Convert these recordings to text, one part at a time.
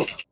hope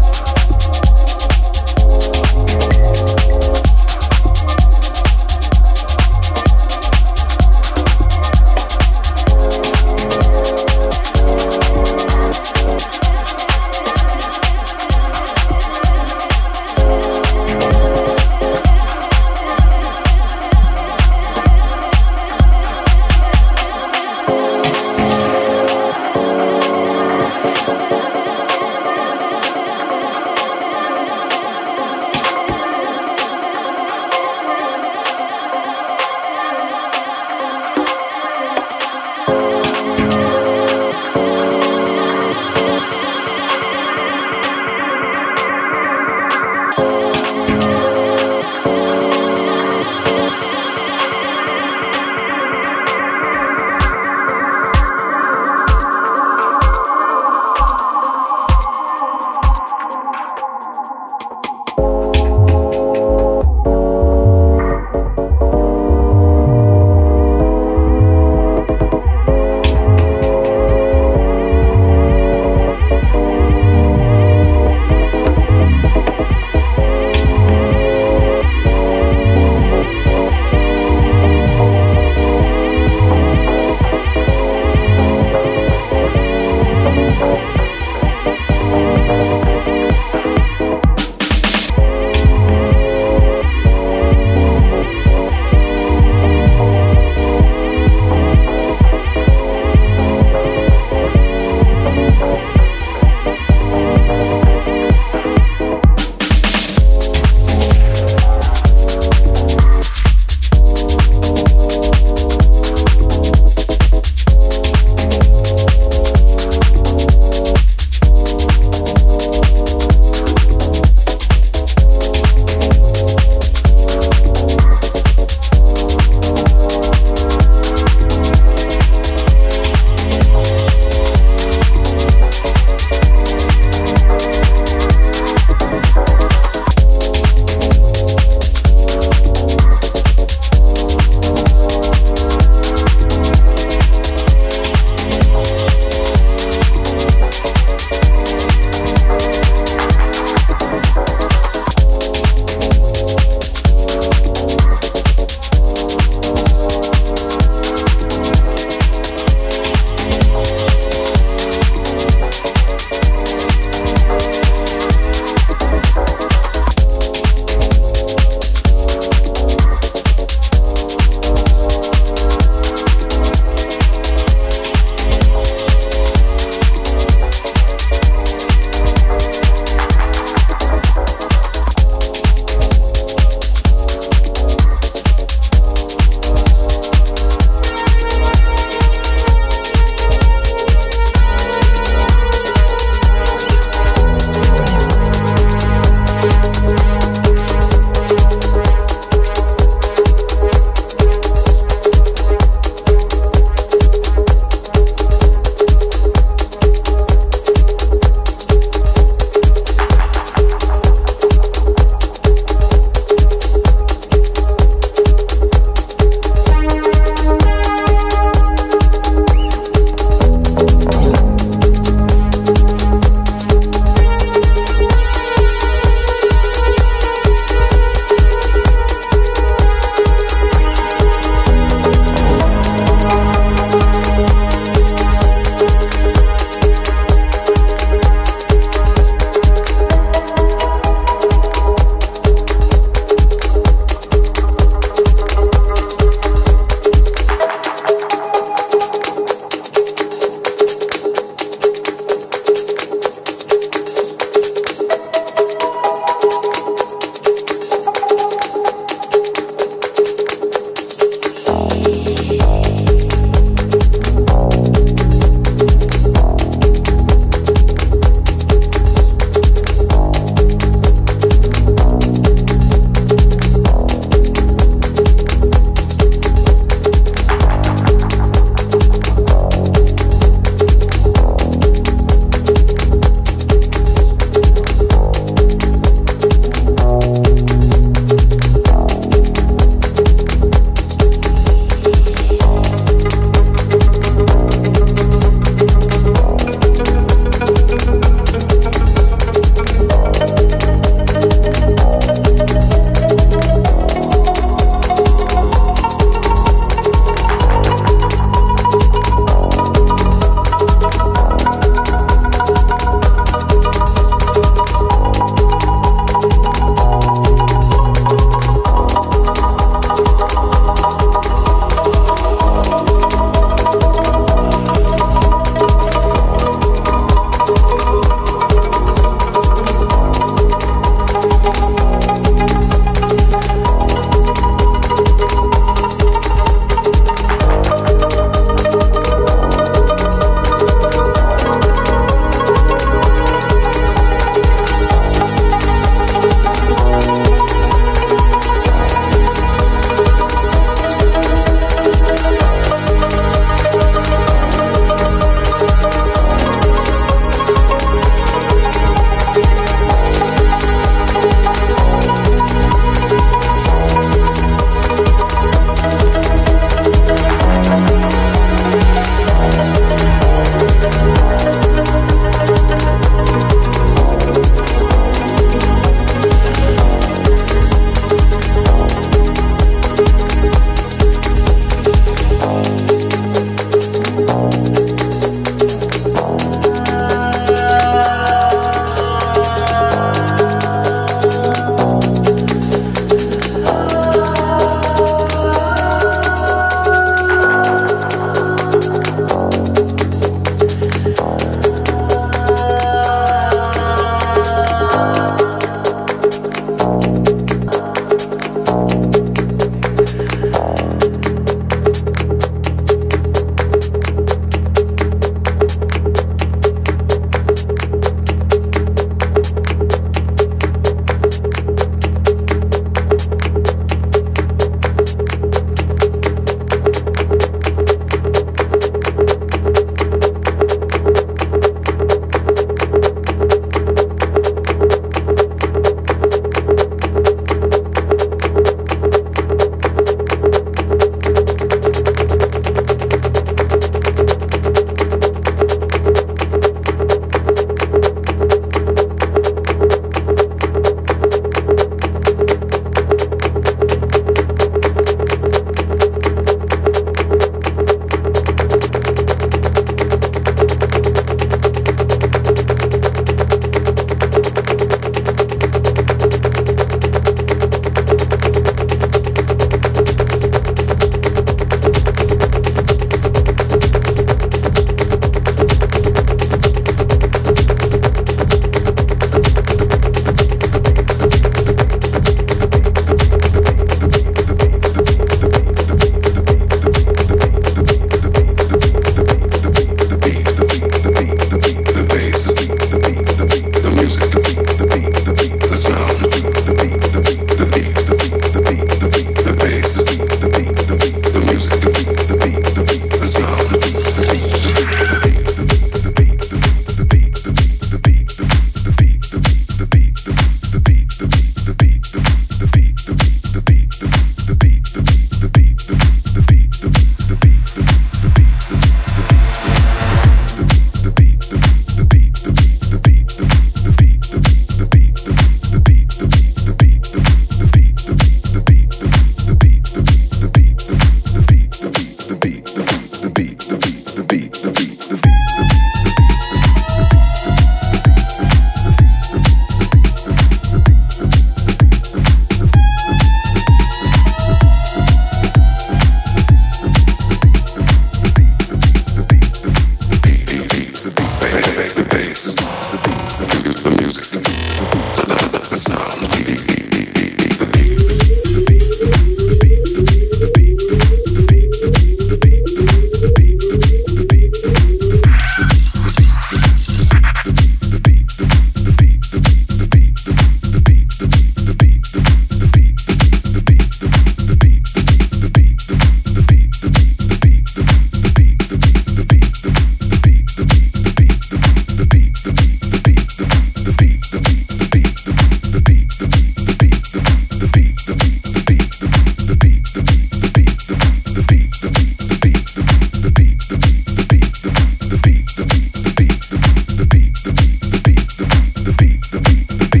beat, the beat.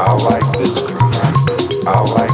I